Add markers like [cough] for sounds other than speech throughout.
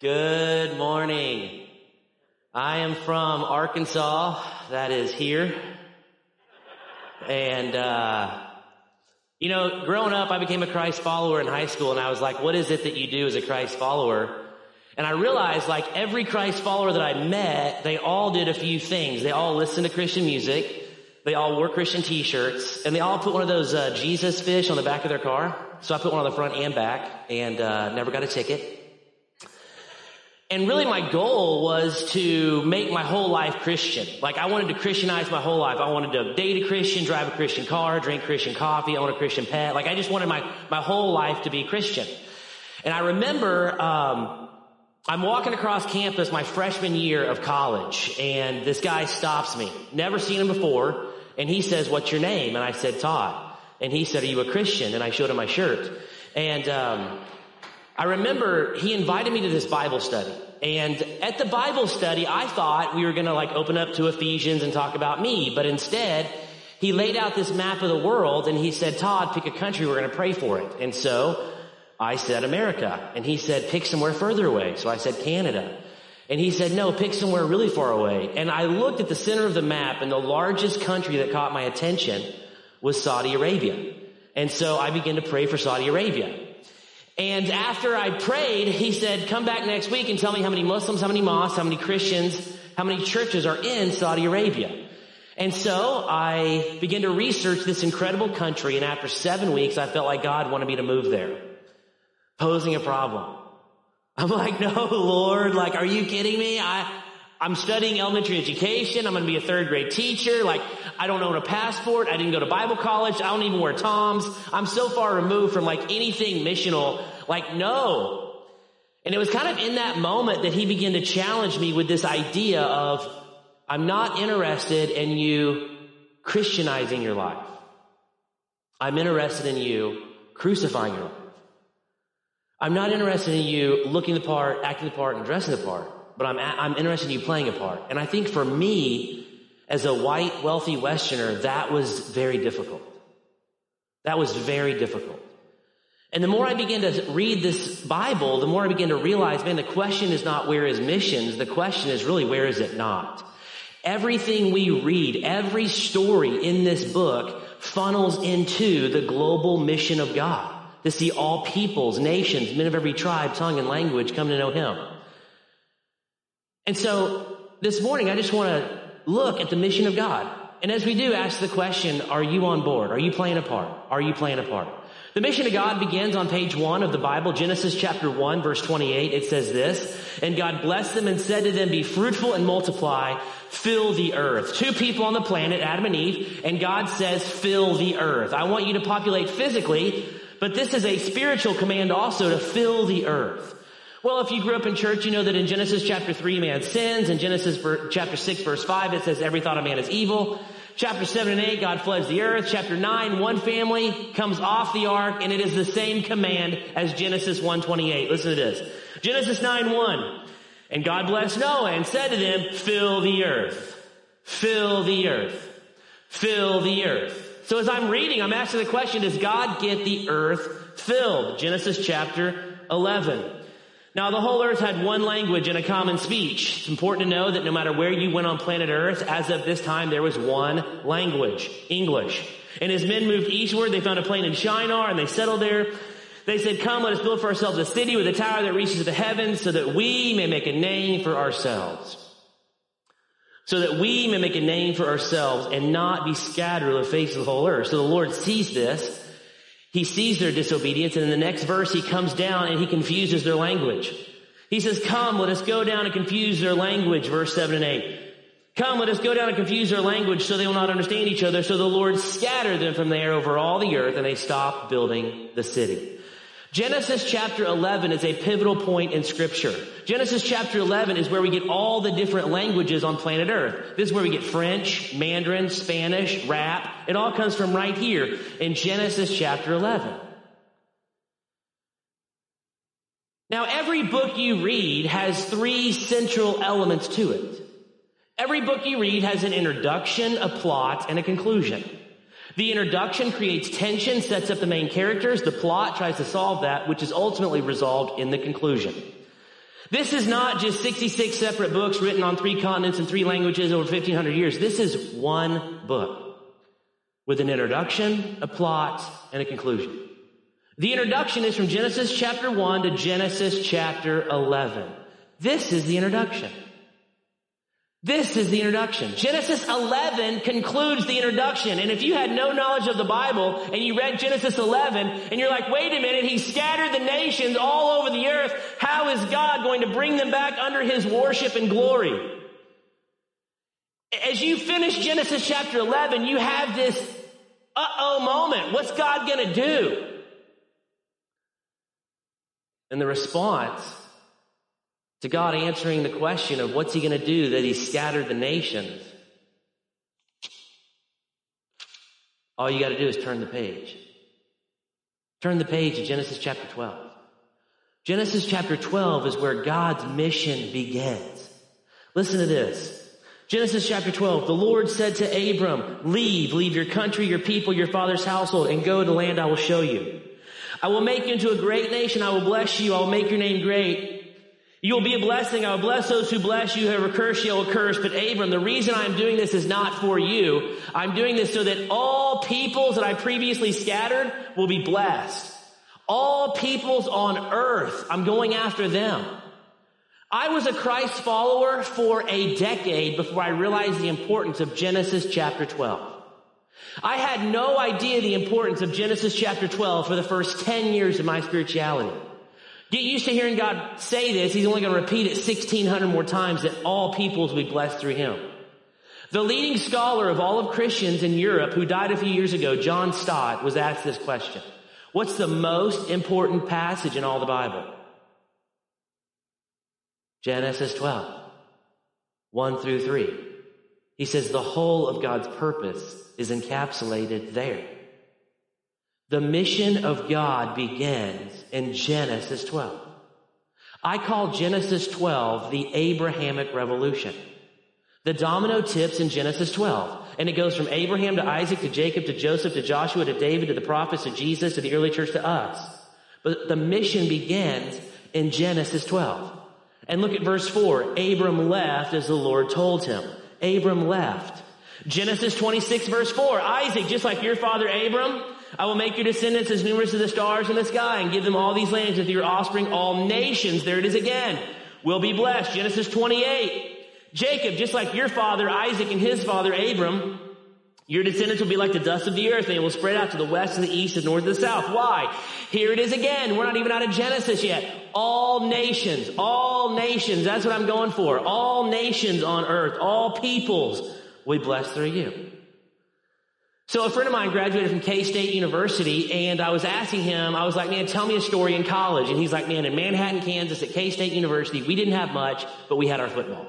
Good morning. I am from Arkansas, that is here. And, uh, you know, growing up, I became a Christ follower in high school and I was like, what is it that you do as a Christ follower? And I realized like every Christ follower that I met, they all did a few things. They all listened to Christian music. They all wore Christian t-shirts and they all put one of those uh, Jesus fish on the back of their car. So I put one on the front and back and uh, never got a ticket. And really my goal was to make my whole life Christian. Like I wanted to Christianize my whole life. I wanted to date a Christian, drive a Christian car, drink Christian coffee, own a Christian pet. Like I just wanted my, my whole life to be Christian. And I remember, um, I'm walking across campus my freshman year of college and this guy stops me. Never seen him before. And he says, what's your name? And I said, Todd. And he said, are you a Christian? And I showed him my shirt. And, um, I remember he invited me to this Bible study. And at the Bible study, I thought we were going to like open up to Ephesians and talk about me. But instead, he laid out this map of the world and he said, Todd, pick a country. We're going to pray for it. And so I said America. And he said, pick somewhere further away. So I said Canada. And he said, no, pick somewhere really far away. And I looked at the center of the map and the largest country that caught my attention was Saudi Arabia. And so I began to pray for Saudi Arabia. And after I prayed, he said, come back next week and tell me how many Muslims, how many mosques, how many Christians, how many churches are in Saudi Arabia. And so I began to research this incredible country and after seven weeks, I felt like God wanted me to move there. Posing a problem. I'm like, no, Lord, like, are you kidding me? I, I'm studying elementary education. I'm going to be a third grade teacher. Like, I don't own a passport. I didn't go to Bible college. I don't even wear Toms. I'm so far removed from like anything missional. Like, no. And it was kind of in that moment that he began to challenge me with this idea of, I'm not interested in you Christianizing your life. I'm interested in you crucifying your life. I'm not interested in you looking the part, acting the part, and dressing the part but I'm, I'm interested in you playing a part. And I think for me, as a white, wealthy Westerner, that was very difficult. That was very difficult. And the more I began to read this Bible, the more I began to realize, man, the question is not where is missions. The question is really where is it not? Everything we read, every story in this book funnels into the global mission of God to see all peoples, nations, men of every tribe, tongue, and language come to know Him. And so this morning, I just want to look at the mission of God. And as we do, ask the question, are you on board? Are you playing a part? Are you playing a part? The mission of God begins on page one of the Bible, Genesis chapter one, verse 28. It says this, and God blessed them and said to them, be fruitful and multiply, fill the earth. Two people on the planet, Adam and Eve, and God says, fill the earth. I want you to populate physically, but this is a spiritual command also to fill the earth. Well, if you grew up in church, you know that in Genesis chapter 3, man sins. In Genesis chapter 6, verse 5, it says every thought of man is evil. Chapter 7 and 8, God floods the earth. Chapter 9, one family comes off the ark, and it is the same command as Genesis 1.28. Listen to this. Genesis 9, 1. And God blessed Noah and said to them, fill the earth. Fill the earth. Fill the earth. So as I'm reading, I'm asking the question, does God get the earth filled? Genesis chapter 11. Now the whole earth had one language and a common speech. It's important to know that no matter where you went on planet earth, as of this time, there was one language, English. And as men moved eastward, they found a plain in Shinar and they settled there. They said, come, let us build for ourselves a city with a tower that reaches to the heavens so that we may make a name for ourselves. So that we may make a name for ourselves and not be scattered on the face of the whole earth. So the Lord sees this he sees their disobedience and in the next verse he comes down and he confuses their language. He says, come, let us go down and confuse their language, verse 7 and 8. Come, let us go down and confuse their language so they will not understand each other. So the Lord scattered them from there over all the earth and they stopped building the city. Genesis chapter 11 is a pivotal point in scripture. Genesis chapter 11 is where we get all the different languages on planet earth. This is where we get French, Mandarin, Spanish, rap. It all comes from right here in Genesis chapter 11. Now every book you read has three central elements to it. Every book you read has an introduction, a plot, and a conclusion. The introduction creates tension, sets up the main characters. The plot tries to solve that, which is ultimately resolved in the conclusion. This is not just 66 separate books written on three continents and three languages over 1500 years. This is one book with an introduction, a plot, and a conclusion. The introduction is from Genesis chapter 1 to Genesis chapter 11. This is the introduction. This is the introduction. Genesis 11 concludes the introduction. And if you had no knowledge of the Bible and you read Genesis 11 and you're like, wait a minute, he scattered the nations all over the earth. How is God going to bring them back under his worship and glory? As you finish Genesis chapter 11, you have this uh-oh moment. What's God going to do? And the response to God answering the question of what's he going to do that he scattered the nations. All you got to do is turn the page. Turn the page to Genesis chapter 12. Genesis chapter 12 is where God's mission begins. Listen to this. Genesis chapter 12, the Lord said to Abram, leave, leave your country, your people, your father's household, and go to the land I will show you. I will make you into a great nation. I will bless you. I will make your name great. You will be a blessing. I will bless those who bless you. Whoever curse you, I will curse. But Abram, the reason I'm doing this is not for you. I'm doing this so that all peoples that I previously scattered will be blessed. All peoples on earth, I'm going after them. I was a Christ follower for a decade before I realized the importance of Genesis chapter 12. I had no idea the importance of Genesis chapter 12 for the first 10 years of my spirituality. Get used to hearing God say this. He's only going to repeat it 1600 more times that all peoples will be blessed through him. The leading scholar of all of Christians in Europe who died a few years ago, John Stott, was asked this question. What's the most important passage in all the Bible? Genesis 12, 1 through 3. He says the whole of God's purpose is encapsulated there. The mission of God begins in Genesis 12. I call Genesis 12 the Abrahamic revolution. The domino tips in Genesis 12. And it goes from Abraham to Isaac to Jacob to Joseph to Joshua to David to the prophets to Jesus to the early church to us. But the mission begins in Genesis 12. And look at verse 4. Abram left as the Lord told him. Abram left. Genesis 26 verse 4. Isaac, just like your father Abram, I will make your descendants as numerous as the stars in the sky and give them all these lands and to your offspring all nations. There it is again. Will be blessed. Genesis 28. Jacob, just like your father Isaac and his father Abram, your descendants will be like the dust of the earth. And they will spread out to the west and the east and north and the south. Why? Here it is again. We're not even out of Genesis yet. All nations, all nations. That's what I'm going for. All nations on earth, all peoples will be blessed through you. So a friend of mine graduated from K-State University and I was asking him, I was like, man, tell me a story in college. And he's like, man, in Manhattan, Kansas at K-State University, we didn't have much, but we had our football.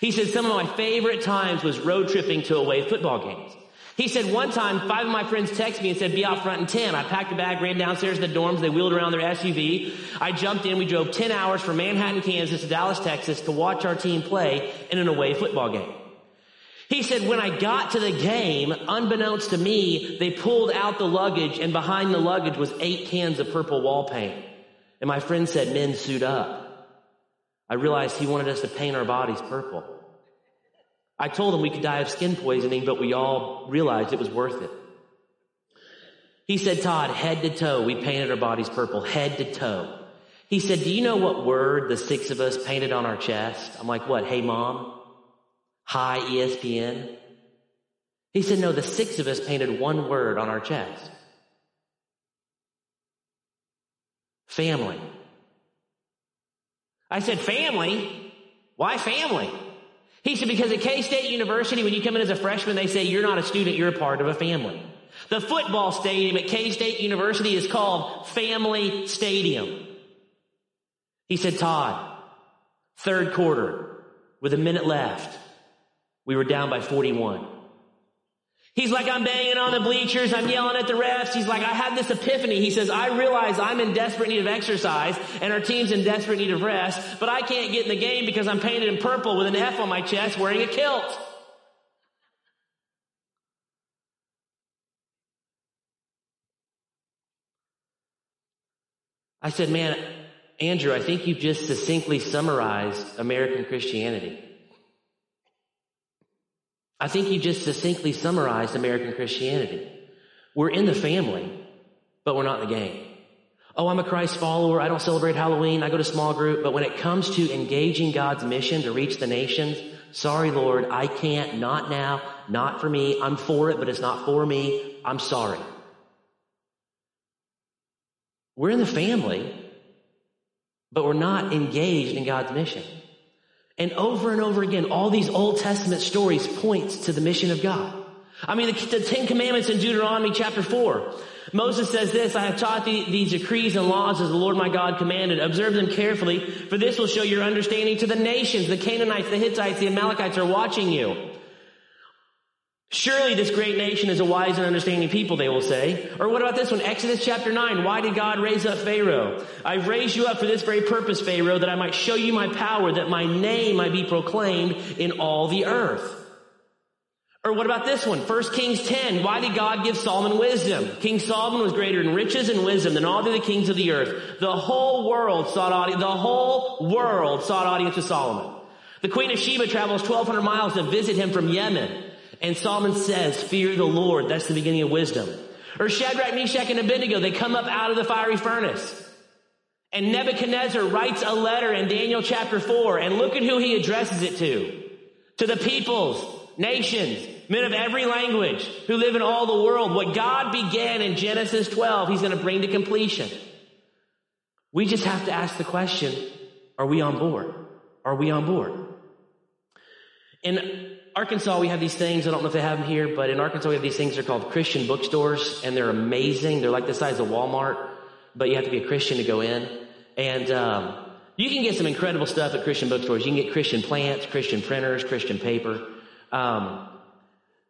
He said some of my favorite times was road tripping to away football games. He said one time, five of my friends texted me and said, be out front in 10. I packed a bag, ran downstairs to the dorms. They wheeled around their SUV. I jumped in. We drove 10 hours from Manhattan, Kansas to Dallas, Texas to watch our team play in an away football game. He said, when I got to the game, unbeknownst to me, they pulled out the luggage and behind the luggage was eight cans of purple wall paint. And my friend said, men suit up. I realized he wanted us to paint our bodies purple. I told him we could die of skin poisoning, but we all realized it was worth it. He said, Todd, head to toe, we painted our bodies purple, head to toe. He said, do you know what word the six of us painted on our chest? I'm like, what? Hey mom? Hi, ESPN? He said, no, the six of us painted one word on our chest. Family. I said, family? Why family? He said, because at K-State University, when you come in as a freshman, they say you're not a student, you're a part of a family. The football stadium at K-State University is called Family Stadium. He said, Todd, third quarter, with a minute left, we were down by 41. He's like, I'm banging on the bleachers. I'm yelling at the refs. He's like, I had this epiphany. He says, I realize I'm in desperate need of exercise and our team's in desperate need of rest, but I can't get in the game because I'm painted in purple with an F on my chest wearing a kilt. I said, man, Andrew, I think you've just succinctly summarized American Christianity. I think you just succinctly summarized American Christianity. We're in the family, but we're not in the game. Oh, I'm a Christ follower. I don't celebrate Halloween. I go to small group. But when it comes to engaging God's mission to reach the nations, sorry, Lord, I can't. Not now. Not for me. I'm for it, but it's not for me. I'm sorry. We're in the family, but we're not engaged in God's mission. And over and over again, all these Old Testament stories points to the mission of God. I mean, the, the Ten Commandments in Deuteronomy chapter 4. Moses says this, I have taught thee these decrees and laws as the Lord my God commanded. Observe them carefully, for this will show your understanding to the nations. The Canaanites, the Hittites, the Amalekites are watching you. Surely this great nation is a wise and understanding people, they will say. Or what about this one? Exodus chapter 9. Why did God raise up Pharaoh? I've raised you up for this very purpose, Pharaoh, that I might show you my power, that my name might be proclaimed in all the earth. Or what about this one? 1 Kings 10. Why did God give Solomon wisdom? King Solomon was greater in riches and wisdom than all the other kings of the earth. The whole world sought audience, the whole world sought audience with Solomon. The Queen of Sheba travels 1200 miles to visit him from Yemen. And Solomon says, fear the Lord. That's the beginning of wisdom. Or Shadrach, Meshach, and Abednego, they come up out of the fiery furnace. And Nebuchadnezzar writes a letter in Daniel chapter 4, and look at who he addresses it to. To the peoples, nations, men of every language who live in all the world. What God began in Genesis 12, he's going to bring to completion. We just have to ask the question, are we on board? Are we on board? In Arkansas, we have these things. I don't know if they have them here, but in Arkansas, we have these things. They're called Christian bookstores, and they're amazing. They're like the size of Walmart, but you have to be a Christian to go in. And um, you can get some incredible stuff at Christian bookstores. You can get Christian plants, Christian printers, Christian paper. Um,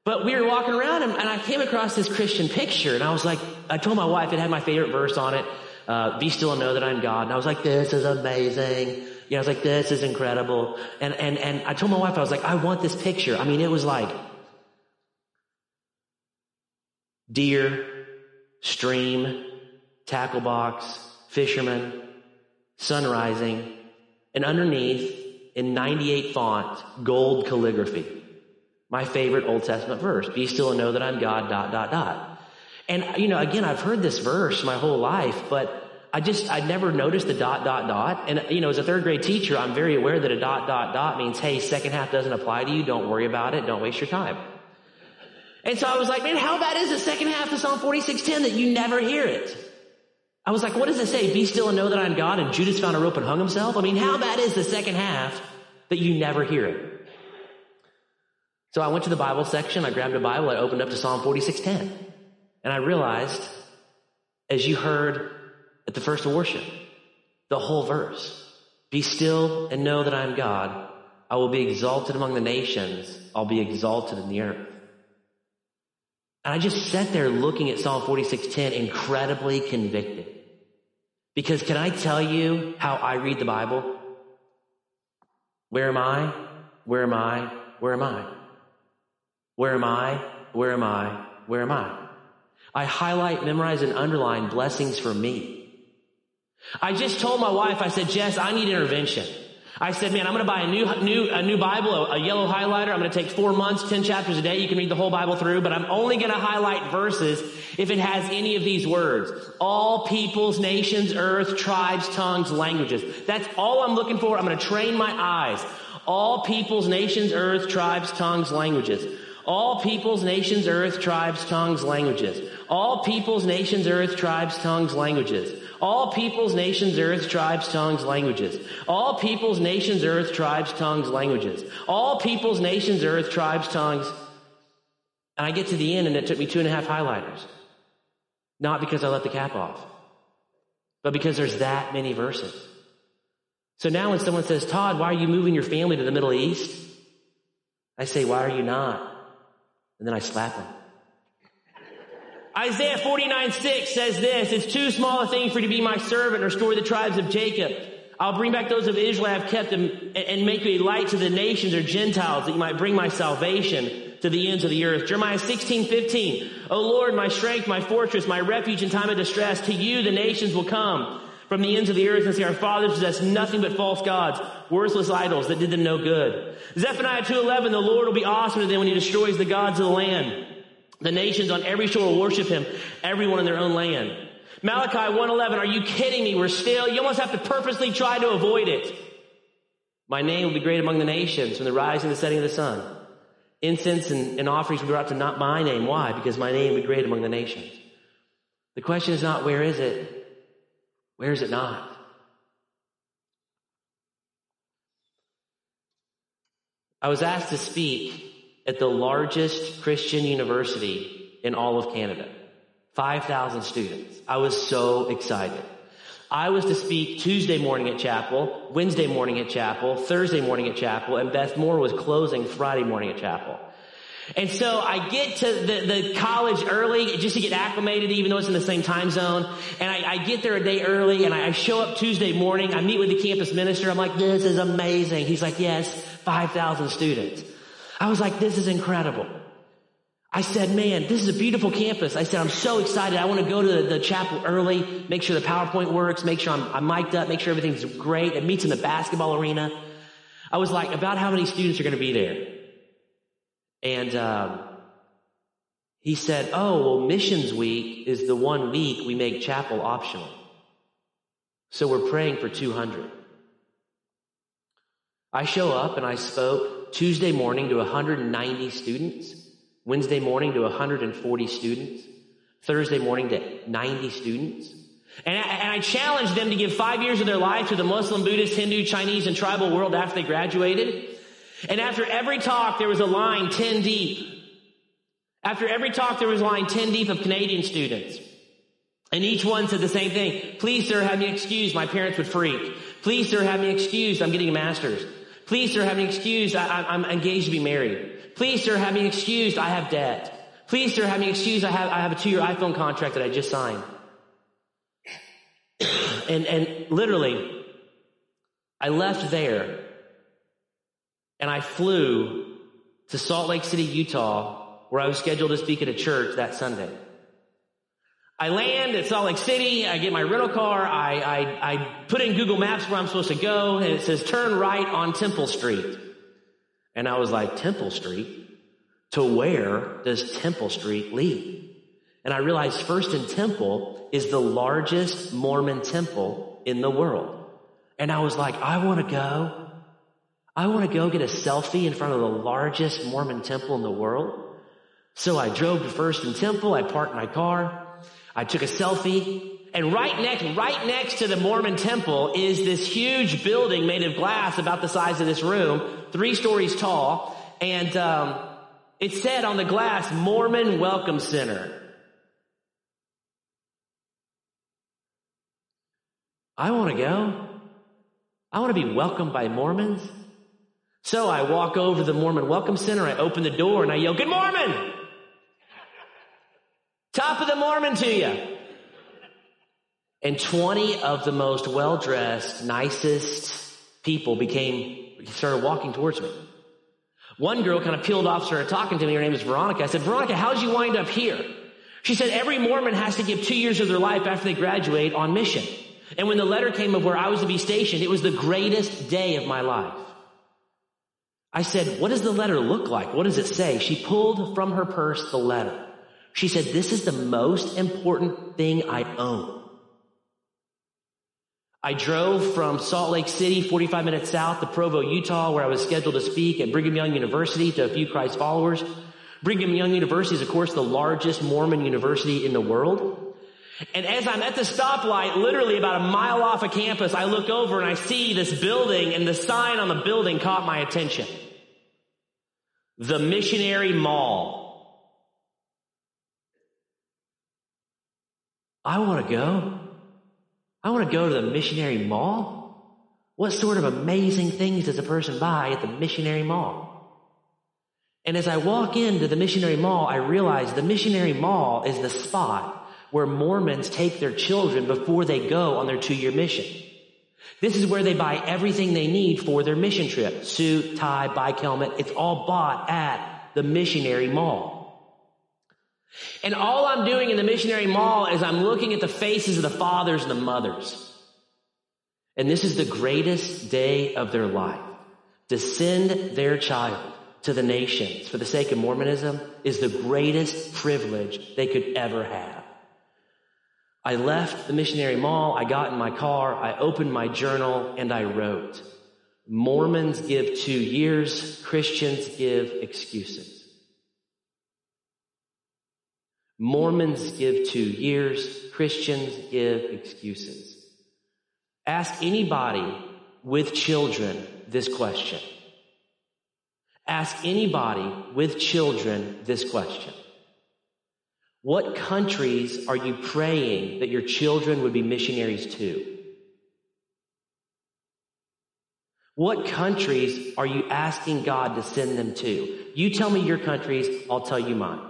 but we were walking around, and, and, I came across this Christian picture, and I was like, I told my wife it had my favorite verse on it. Uh, be still and know that I'm God. And I was like, this is amazing. You know, I was like, this is incredible. And, and, and I told my wife, I was like, I want this picture. I mean, it was like deer, stream, tackle box, fisherman, sun rising, and underneath in 98 font, gold calligraphy. My favorite Old Testament verse. Be still and know that I'm God, dot, dot, dot. And, you know, again, I've heard this verse my whole life, but I just, I never noticed the dot, dot, dot. And, you know, as a third grade teacher, I'm very aware that a dot, dot, dot means, hey, second half doesn't apply to you. Don't worry about it. Don't waste your time. And so I was like, man, how bad is the second half of Psalm 46:10 that you never hear it? I was like, what does it say? Be still and know that I'm God. And Judas found a rope and hung himself. I mean, how bad is the second half that you never hear it? So I went to the Bible section. I grabbed a Bible. I opened up to Psalm 46:10, and I realized, as you heard at the first worship. The whole verse. Be still and know that I am God. I will be exalted among the nations. I'll be exalted in the earth. And I just sat there looking at Psalm 46:10 incredibly convicted. Because can I tell you how I read the Bible? Where am I? Where am I? Where am I? Where am I? Where am I? Where am I? I highlight, memorize, and underline blessings for me. I just told my wife, I said, Jess, I need intervention. I said, man, I'm going to buy a new, new, a new Bible, a, a yellow highlighter. I'm going to take four months, 10 chapters a day. You can read the whole Bible through, but I'm only going to highlight verses if it has any of these words. All peoples, nations, earth, tribes, tongues, languages. That's all I'm looking for. I'm going to train my eyes. All peoples, nations, earth, tribes, tongues, languages. All peoples, nations, earth, tribes, tongues, languages. All peoples, nations, earth, tribes, tongues, languages. All peoples, nations, earth, tribes, tongues, languages. All peoples, nations, earth, tribes, tongues, languages. All peoples, nations, earth, tribes, tongues. And I get to the end and it took me two and a half highlighters. Not because I let the cap off, but because there's that many verses. So now when someone says, Todd, why are you moving your family to the Middle East? I say, why are you not? And then I slap them. Isaiah 49, 6 says this, it's too small a thing for you to be my servant, restore the tribes of Jacob. I'll bring back those of Israel I have kept them and make a light to the nations or Gentiles that you might bring my salvation to the ends of the earth. Jeremiah 16, 15. O Lord, my strength, my fortress, my refuge in time of distress. To you the nations will come from the ends of the earth and say our fathers possessed nothing but false gods, worthless idols that did them no good. Zephaniah 2.11, the Lord will be awesome to them when he destroys the gods of the land. The nations on every shore will worship him, everyone in their own land. Malachi 1.11, are you kidding me? We're still, you almost have to purposely try to avoid it. My name will be great among the nations from the rising and the setting of the sun. Incense and, and offerings will be brought to not my name. Why? Because my name will be great among the nations. The question is not where is it? Where is it not? I was asked to speak at the largest Christian university in all of Canada. 5,000 students. I was so excited. I was to speak Tuesday morning at chapel, Wednesday morning at chapel, Thursday morning at chapel, and Beth Moore was closing Friday morning at chapel. And so I get to the, the college early just to get acclimated, even though it's in the same time zone. And I, I get there a day early and I, I show up Tuesday morning. I meet with the campus minister. I'm like, this is amazing. He's like, yes, 5,000 students. I was like, this is incredible. I said, man, this is a beautiful campus. I said, I'm so excited. I want to go to the, the chapel early, make sure the PowerPoint works, make sure I'm, I'm mic'd up, make sure everything's great. It meets in the basketball arena. I was like, about how many students are going to be there? And um, he said, oh, well, missions week is the one week we make chapel optional. So we're praying for 200. I show up and I spoke Tuesday morning to 190 students. Wednesday morning to 140 students, Thursday morning to 90 students. And I, and I challenged them to give five years of their life to the Muslim, Buddhist, Hindu, Chinese, and tribal world after they graduated. And after every talk, there was a line 10 deep. After every talk, there was a line 10 deep of Canadian students. And each one said the same thing. Please, sir, have me excused. My parents would freak. Please, sir, have me excused. I'm getting a master's. Please, sir, have me excused. I, am engaged to be married. Please, sir, have me excused. I have debt. Please, sir, have me excused. I have, I have a two-year iPhone contract that I just signed. [coughs] and, and literally, I left there and I flew to Salt Lake City, Utah, where I was scheduled to speak at a church that Sunday. I land at Salt Lake City. I get my rental car. I, I, I put in Google Maps where I'm supposed to go, and it says turn right on Temple Street. And I was like, Temple Street? To where does Temple Street lead? And I realized First and Temple is the largest Mormon temple in the world. And I was like, I want to go. I want to go get a selfie in front of the largest Mormon temple in the world. So I drove to First and Temple. I parked my car. I took a selfie. And right next, right next to the Mormon temple is this huge building made of glass about the size of this room, three stories tall. And, um, it said on the glass, Mormon Welcome Center. I want to go. I want to be welcomed by Mormons. So I walk over to the Mormon Welcome Center, I open the door and I yell, Good Mormon! Top of the Mormon to you. And 20 of the most well-dressed, nicest people became, started walking towards me. One girl kind of peeled off, started talking to me. Her name is Veronica. I said, Veronica, how'd you wind up here? She said, every Mormon has to give two years of their life after they graduate on mission. And when the letter came of where I was to be stationed, it was the greatest day of my life. I said, what does the letter look like? What does it say? She pulled from her purse the letter. She said, this is the most important thing I own. I drove from Salt Lake City, 45 minutes south to Provo, Utah, where I was scheduled to speak at Brigham Young University to a few Christ followers. Brigham Young University is, of course, the largest Mormon university in the world. And as I'm at the stoplight, literally about a mile off of campus, I look over and I see this building and the sign on the building caught my attention. The Missionary Mall. I want to go. I want to go to the missionary mall. What sort of amazing things does a person buy at the missionary mall? And as I walk into the missionary mall, I realize the missionary mall is the spot where Mormons take their children before they go on their two-year mission. This is where they buy everything they need for their mission trip. Suit, tie, bike helmet. It's all bought at the missionary mall. And all I'm doing in the missionary mall is I'm looking at the faces of the fathers and the mothers. And this is the greatest day of their life. To send their child to the nations for the sake of Mormonism is the greatest privilege they could ever have. I left the missionary mall, I got in my car, I opened my journal, and I wrote, Mormons give two years, Christians give excuses. Mormons give two years, Christians give excuses. Ask anybody with children this question. Ask anybody with children this question. What countries are you praying that your children would be missionaries to? What countries are you asking God to send them to? You tell me your countries, I'll tell you mine.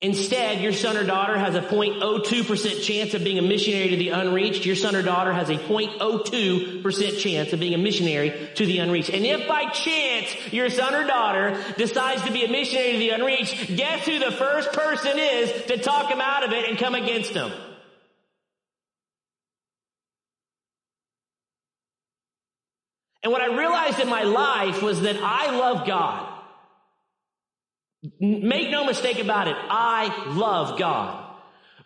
Instead, your son or daughter has a 0.02% chance of being a missionary to the unreached. Your son or daughter has a 0.02% chance of being a missionary to the unreached. And if by chance your son or daughter decides to be a missionary to the unreached, guess who the first person is to talk him out of it and come against them? And what I realized in my life was that I love God. Make no mistake about it. I love God.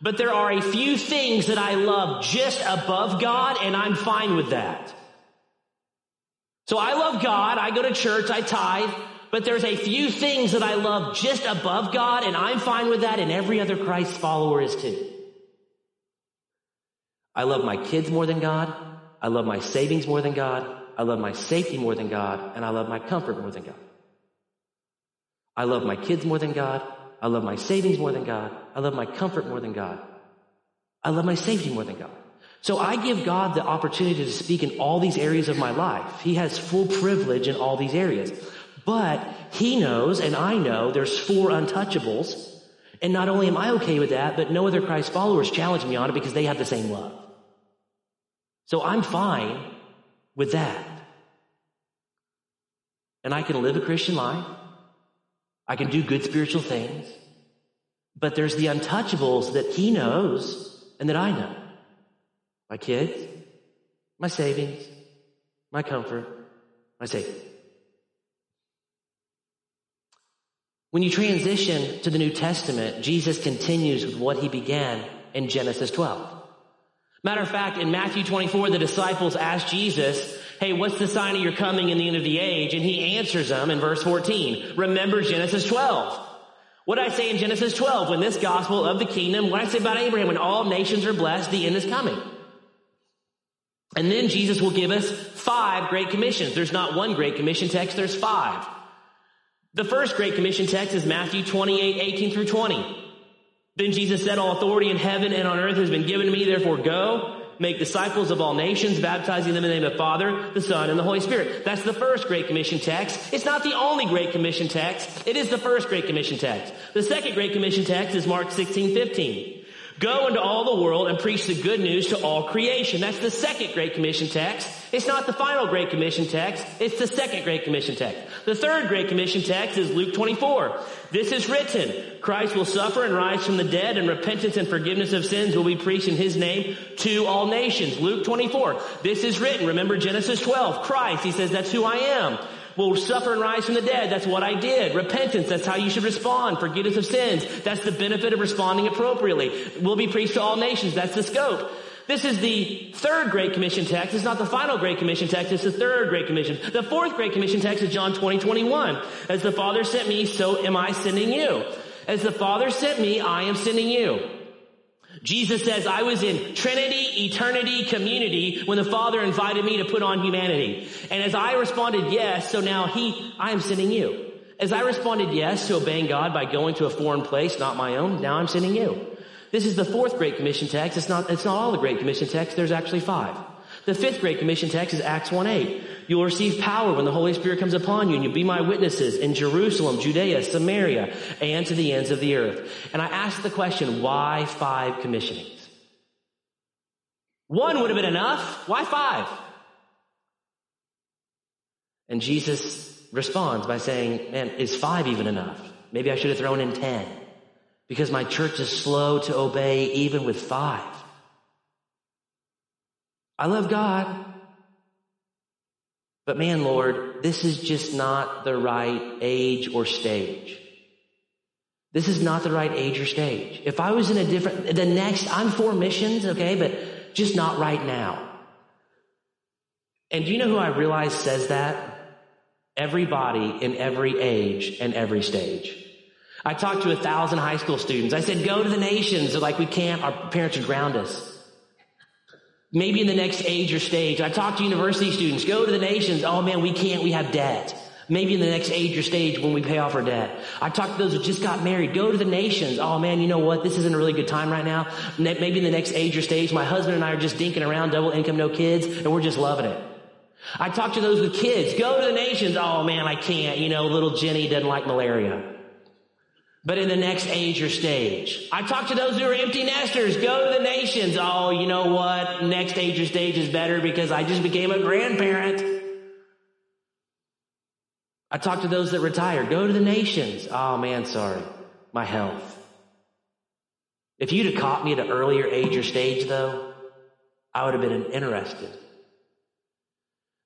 But there are a few things that I love just above God and I'm fine with that. So I love God. I go to church. I tithe. But there's a few things that I love just above God and I'm fine with that and every other Christ follower is too. I love my kids more than God. I love my savings more than God. I love my safety more than God. And I love my comfort more than God. I love my kids more than God. I love my savings more than God. I love my comfort more than God. I love my safety more than God. So I give God the opportunity to speak in all these areas of my life. He has full privilege in all these areas. But he knows and I know there's four untouchables. And not only am I okay with that, but no other Christ followers challenge me on it because they have the same love. So I'm fine with that. And I can live a Christian life. I can do good spiritual things. But there's the untouchables that he knows and that I know. My kids, my savings, my comfort, my safety. When you transition to the New Testament, Jesus continues with what he began in Genesis 12. Matter of fact, in Matthew 24, the disciples asked Jesus, Hey, what's the sign of your coming in the end of the age? And he answers them in verse 14. Remember Genesis 12. What I say in Genesis 12? When this gospel of the kingdom, what I say about Abraham? When all nations are blessed, the end is coming. And then Jesus will give us five great commissions. There's not one great commission text, there's five. The first great commission text is Matthew 28, 18 through 20. Then Jesus said, all authority in heaven and on earth has been given to me, therefore go make disciples of all nations, baptizing them in the name of the Father, the Son, and the Holy Spirit. That's the first Great Commission text. It's not the only Great Commission text. It is the first Great Commission text. The second Great Commission text is Mark 16, 15. Go into all the world and preach the good news to all creation. That's the second Great Commission text. It's not the final Great Commission text. It's the second Great Commission text. The third Great Commission text is Luke 24. This is written. Christ will suffer and rise from the dead and repentance and forgiveness of sins will be preached in his name to all nations. Luke 24. This is written. Remember Genesis 12. Christ, he says, that's who I am will suffer and rise from the dead. That's what I did. Repentance, that's how you should respond. Forgiveness of sins, that's the benefit of responding appropriately. Will be preached to all nations, that's the scope. This is the third Great Commission text. It's not the final Great Commission text. It's the third Great Commission. The fourth Great Commission text is John 20, 21. As the Father sent me, so am I sending you. As the Father sent me, I am sending you. Jesus says, I was in Trinity, eternity, community when the Father invited me to put on humanity. And as I responded yes, so now He, I am sending you. As I responded yes to obeying God by going to a foreign place, not my own, now I'm sending you. This is the fourth Great Commission text. It's not, it's not all the Great Commission texts. There's actually five. The fifth Great Commission text is Acts 1-8. You will receive power when the Holy Spirit comes upon you and you'll be my witnesses in Jerusalem, Judea, Samaria, and to the ends of the earth. And I asked the question, why five commissionings? One would have been enough. Why five? And Jesus responds by saying, man, is five even enough? Maybe I should have thrown in ten because my church is slow to obey even with five. I love God. But man, Lord, this is just not the right age or stage. This is not the right age or stage. If I was in a different, the next, I'm for missions, okay, but just not right now. And do you know who I realize says that? Everybody in every age and every stage. I talked to a thousand high school students. I said, go to the nations. They're like, we can't. Our parents would ground us. Maybe in the next age or stage. I talked to university students. Go to the nations. Oh man, we can't. We have debt. Maybe in the next age or stage when we pay off our debt. I talked to those who just got married. Go to the nations. Oh man, you know what? This isn't a really good time right now. Maybe in the next age or stage, my husband and I are just dinking around, double income, no kids, and we're just loving it. I talk to those with kids. Go to the nations. Oh man, I can't. You know, little Jenny doesn't like malaria. But in the next age or stage, I talk to those who are empty nesters. Go to the nations. Oh, you know what? Next age or stage is better because I just became a grandparent. I talk to those that retire. Go to the nations. Oh man, sorry. My health. If you'd have caught me at an earlier age or stage though, I would have been interested.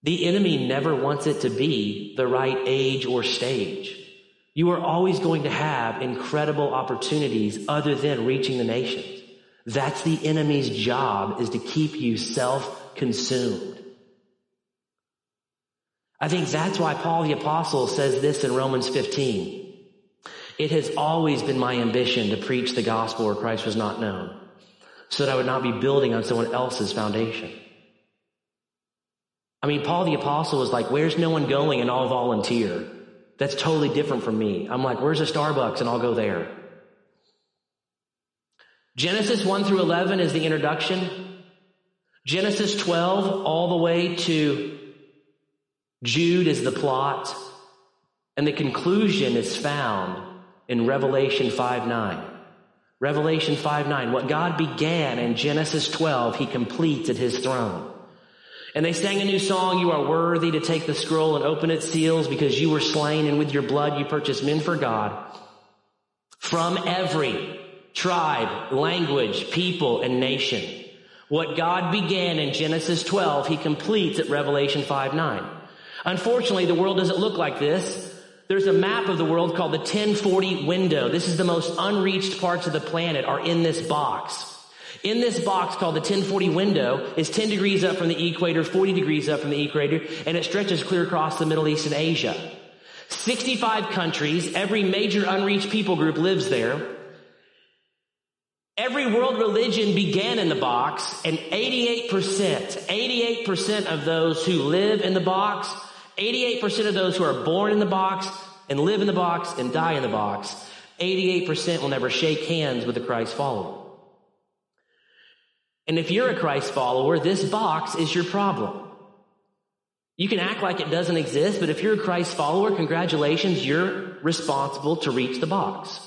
The enemy never wants it to be the right age or stage. You are always going to have incredible opportunities other than reaching the nations. That's the enemy's job is to keep you self-consumed. I think that's why Paul the apostle says this in Romans 15. It has always been my ambition to preach the gospel where Christ was not known so that I would not be building on someone else's foundation. I mean, Paul the apostle was like, where's no one going and I'll volunteer. That's totally different from me. I'm like, where's a Starbucks and I'll go there. Genesis 1 through 11 is the introduction. Genesis 12 all the way to Jude is the plot. And the conclusion is found in Revelation 5 9. Revelation 5 9. What God began in Genesis 12, he completes at his throne. And they sang a new song, You are worthy to take the scroll and open its seals because you were slain and with your blood you purchased men for God from every tribe, language, people, and nation. What God began in Genesis 12, he completes at Revelation 5 9. Unfortunately, the world doesn't look like this. There's a map of the world called the 1040 window. This is the most unreached parts of the planet are in this box. In this box called the 1040 window is 10 degrees up from the equator, 40 degrees up from the equator, and it stretches clear across the Middle East and Asia. 65 countries, every major unreached people group lives there. Every world religion began in the box, and 88%, 88% of those who live in the box, 88% of those who are born in the box and live in the box and die in the box, 88% will never shake hands with a Christ follower. And if you're a Christ follower, this box is your problem. You can act like it doesn't exist, but if you're a Christ follower, congratulations, you're responsible to reach the box.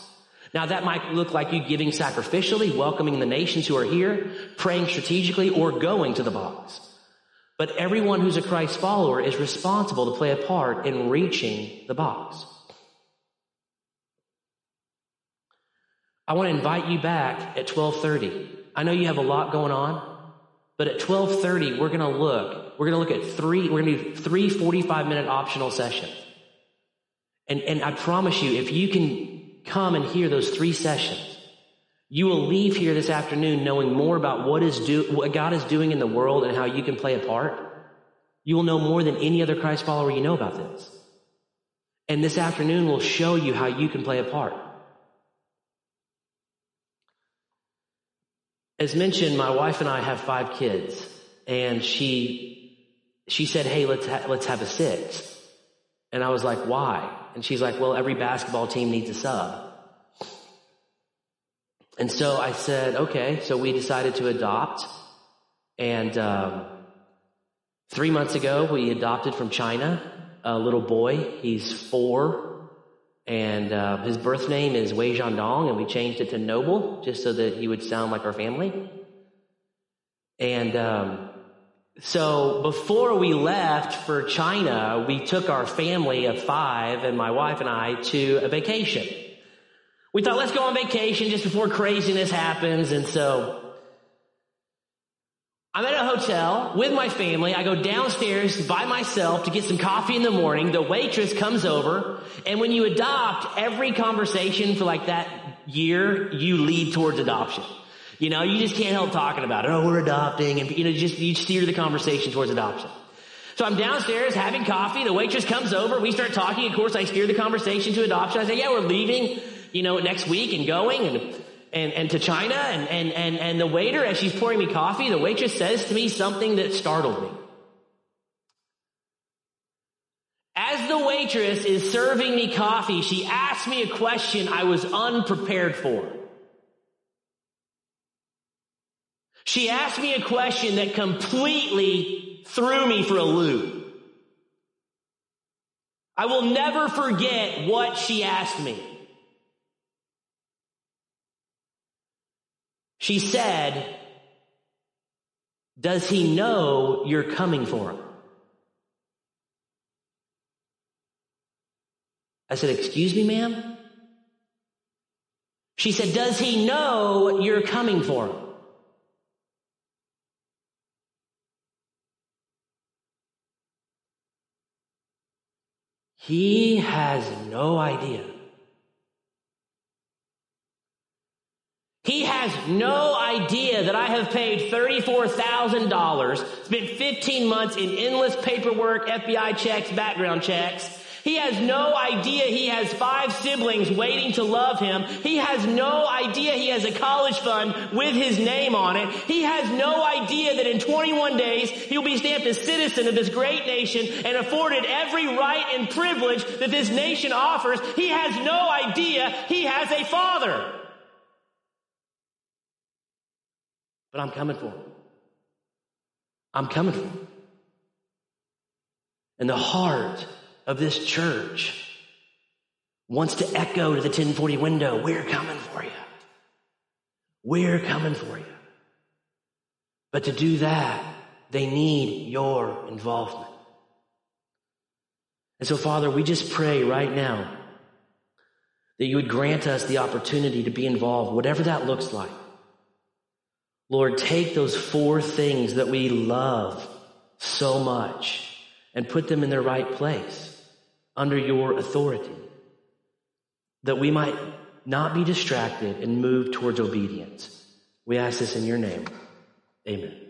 Now that might look like you giving sacrificially, welcoming the nations who are here, praying strategically, or going to the box. But everyone who's a Christ follower is responsible to play a part in reaching the box. I want to invite you back at 1230. I know you have a lot going on, but at 1230, we're going to look, we're going to look at three, we're going to do three 45 minute optional sessions. And, and I promise you, if you can come and hear those three sessions, you will leave here this afternoon knowing more about what is do, what God is doing in the world and how you can play a part. You will know more than any other Christ follower you know about this. And this afternoon will show you how you can play a part. As mentioned, my wife and I have five kids, and she she said, "Hey, let's ha- let's have a six. And I was like, "Why?" And she's like, "Well, every basketball team needs a sub." And so I said, "Okay." So we decided to adopt, and um, three months ago we adopted from China a little boy. He's four, and uh, his birth name is Wei Jiandong, and we changed it to Noble just so that he would sound like our family. And um, so before we left for China, we took our family of five and my wife and I to a vacation. We thought, let's go on vacation just before craziness happens. And so I'm at a hotel with my family. I go downstairs by myself to get some coffee in the morning. The waitress comes over. And when you adopt, every conversation for like that year, you lead towards adoption. You know, you just can't help talking about it. Oh, we're adopting. And, you know, just, you steer the conversation towards adoption. So I'm downstairs having coffee. The waitress comes over. We start talking. Of course, I steer the conversation to adoption. I say, yeah, we're leaving, you know, next week and going and, and, and to China. And, and, and, and the waiter, as she's pouring me coffee, the waitress says to me something that startled me. As the waitress is serving me coffee, she asked me a question I was unprepared for. She asked me a question that completely threw me for a loop. I will never forget what she asked me. She said, Does he know you're coming for him? I said, Excuse me, ma'am? She said, Does he know you're coming for him? He has no idea. He has no idea that I have paid $34,000, spent 15 months in endless paperwork, FBI checks, background checks, he has no idea he has five siblings waiting to love him. He has no idea he has a college fund with his name on it. He has no idea that in 21 days he'll be stamped a citizen of this great nation and afforded every right and privilege that this nation offers. He has no idea he has a father. But I'm coming for him. I'm coming for him. And the heart of this church wants to echo to the 10/40 window, we're coming for you. We're coming for you. But to do that, they need your involvement. And so, Father, we just pray right now that you would grant us the opportunity to be involved, whatever that looks like. Lord, take those four things that we love so much and put them in their right place under your authority, that we might not be distracted and move towards obedience. We ask this in your name. Amen.